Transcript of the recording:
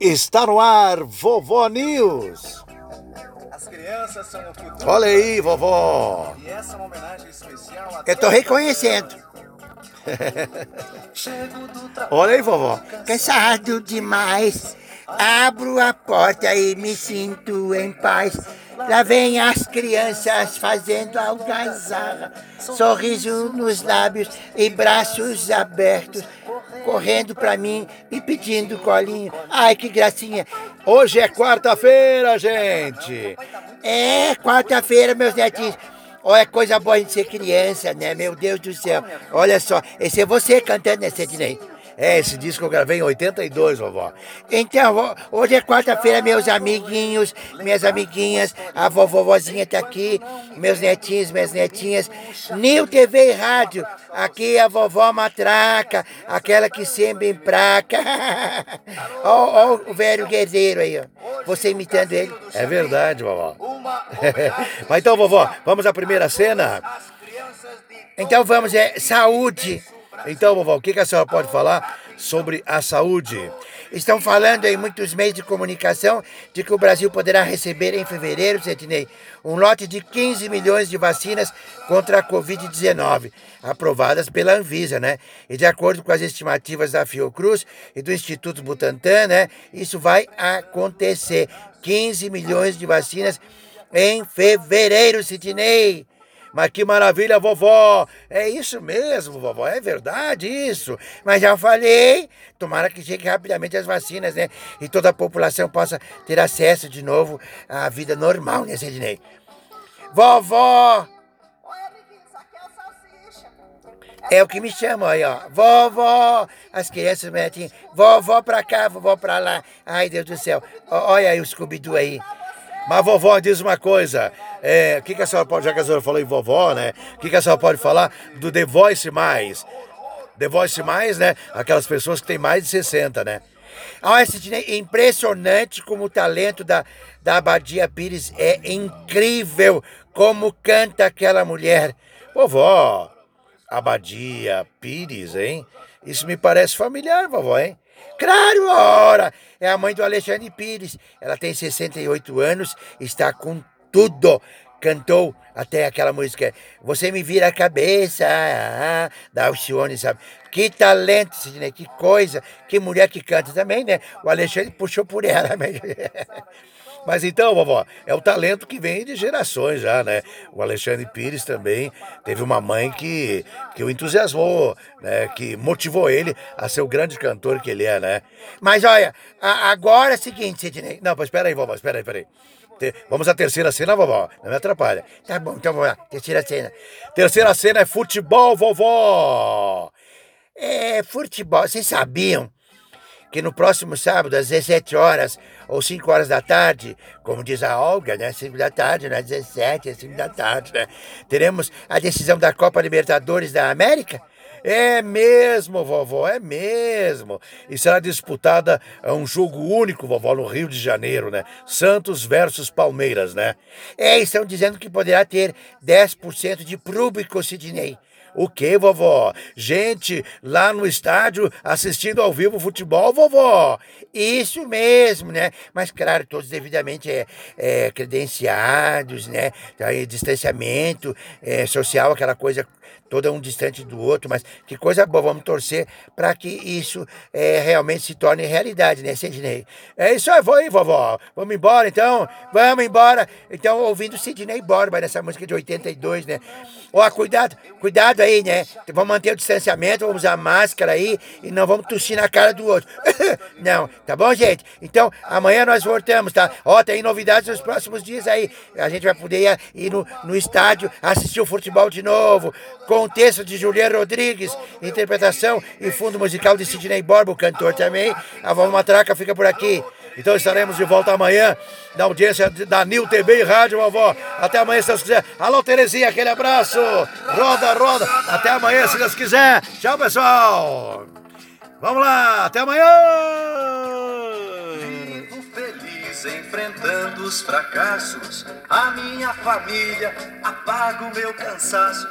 Está no ar, Vovó News. As crianças são o futuro. Olha aí, vovó. E essa é uma homenagem especial a Eu tô reconhecendo. Olha aí, vovó. Cansado demais. Abro a porta e me sinto em paz. Lá vem as crianças fazendo algazarra. Sorriso nos lábios e braços abertos. Correndo pra mim e pedindo colinho. Ai, que gracinha. Hoje é quarta-feira, gente. É, quarta-feira, meus netinhos. Olha, coisa boa a gente ser criança, né? Meu Deus do céu. Olha só, esse é você cantando, né, Sidney? É, esse disco eu gravei em 82, vovó. Então, hoje é quarta-feira, meus amiguinhos, minhas amiguinhas, a vovovozinha tá aqui, meus netinhos, minhas netinhas, Nil TV e Rádio, aqui a vovó Matraca, aquela que sempre empraca. Ó, ó o velho guerreiro aí, ó, você imitando ele. É verdade, vovó. Mas então, vovó, vamos à primeira cena? Então vamos, é saúde. Então, vovó, o que a senhora pode falar sobre a saúde? Estão falando em muitos meios de comunicação de que o Brasil poderá receber em fevereiro, Sentinei, um lote de 15 milhões de vacinas contra a Covid-19, aprovadas pela Anvisa, né? E de acordo com as estimativas da Fiocruz e do Instituto Butantan, né? Isso vai acontecer. 15 milhões de vacinas em fevereiro, Sidney. Mas que maravilha, vovó! É isso mesmo, vovó, é verdade isso. Mas já falei, tomara que chegue rapidamente as vacinas, né? E toda a população possa ter acesso de novo à vida normal, né, Sidney? Vovó! Oi, amiguinho, isso aqui é o. É o que me chamam aí, ó. Vovó! As crianças metem vovó pra cá, vovó pra lá. Ai, Deus do céu. Olha aí o Scooby-Doo aí. Mas, vovó, diz uma coisa. É, o que, que a senhora pode, já que a senhora falou em vovó, né? O que, que a senhora pode falar do The Voice Mais? The Voice Mais, né? Aquelas pessoas que têm mais de 60, né? Olha, Sidney, impressionante como o talento da, da Abadia Pires é incrível. Como canta aquela mulher. Vovó, Abadia Pires, hein? Isso me parece familiar, vovó, hein? Claro, ora! É a mãe do Alexandre Pires. Ela tem 68 anos, está com tudo. Cantou até aquela música Você Me Vira a Cabeça, ah, da Alcione, sabe? Que talento, Sidney, que coisa. Que mulher que canta também, né? O Alexandre puxou por ela. Mas... Mas então, vovó, é o talento que vem de gerações já, né? O Alexandre Pires também teve uma mãe que, que o entusiasmou, né? Que motivou ele a ser o grande cantor que ele é, né? Mas olha, a- agora é o seguinte, Sidney. Não, mas espera aí, vovó, espera aí, espera aí. Vamos à terceira cena, vovó. Não me atrapalha. Tá bom, então vamos lá. Terceira cena. Terceira cena é futebol, vovó. É, futebol. Vocês sabiam que no próximo sábado, às 17 horas ou 5 horas da tarde, como diz a Olga, né? 5 da tarde, não é 17, é 5 da tarde, né? Teremos a decisão da Copa Libertadores da América? É mesmo, vovó, é mesmo. E será disputada é, um jogo único, vovó, no Rio de Janeiro, né? Santos versus Palmeiras, né? É, estão dizendo que poderá ter 10% de público, Sidney. O que, vovó? Gente lá no estádio assistindo ao vivo futebol, vovó? Isso mesmo, né? Mas claro, todos devidamente é, é, credenciados, né? Então, aí, distanciamento é, social, aquela coisa toda um distante do outro, mas que coisa boa, vamos torcer para que isso é, realmente se torne realidade, né, Sidney? É isso aí, vou aí, vovó. Vamos embora então? Vamos embora. Então, ouvindo Sidney Borba nessa música de 82, né? Ó, cuidado, cuidado aí, né? Vamos manter o distanciamento, vamos usar máscara aí e não vamos tossir na cara do outro. não, tá bom, gente? Então, amanhã nós voltamos, tá? Ó, tem novidades nos próximos dias aí. A gente vai poder ir, no, no estádio assistir o futebol de novo, com o texto de Juliano Rodrigues, interpretação e fundo musical de Sidney Borba, o cantor também. A Vovó Matraca fica por aqui. Então estaremos de volta amanhã na audiência da Nil TV e Rádio, vovó. Até amanhã, se Deus quiser. Alô, Terezinha, aquele abraço. Roda, roda. Até amanhã, se Deus quiser. Tchau, pessoal. Vamos lá, até amanhã. Vivo feliz enfrentando os fracassos. A minha família apaga o meu cansaço.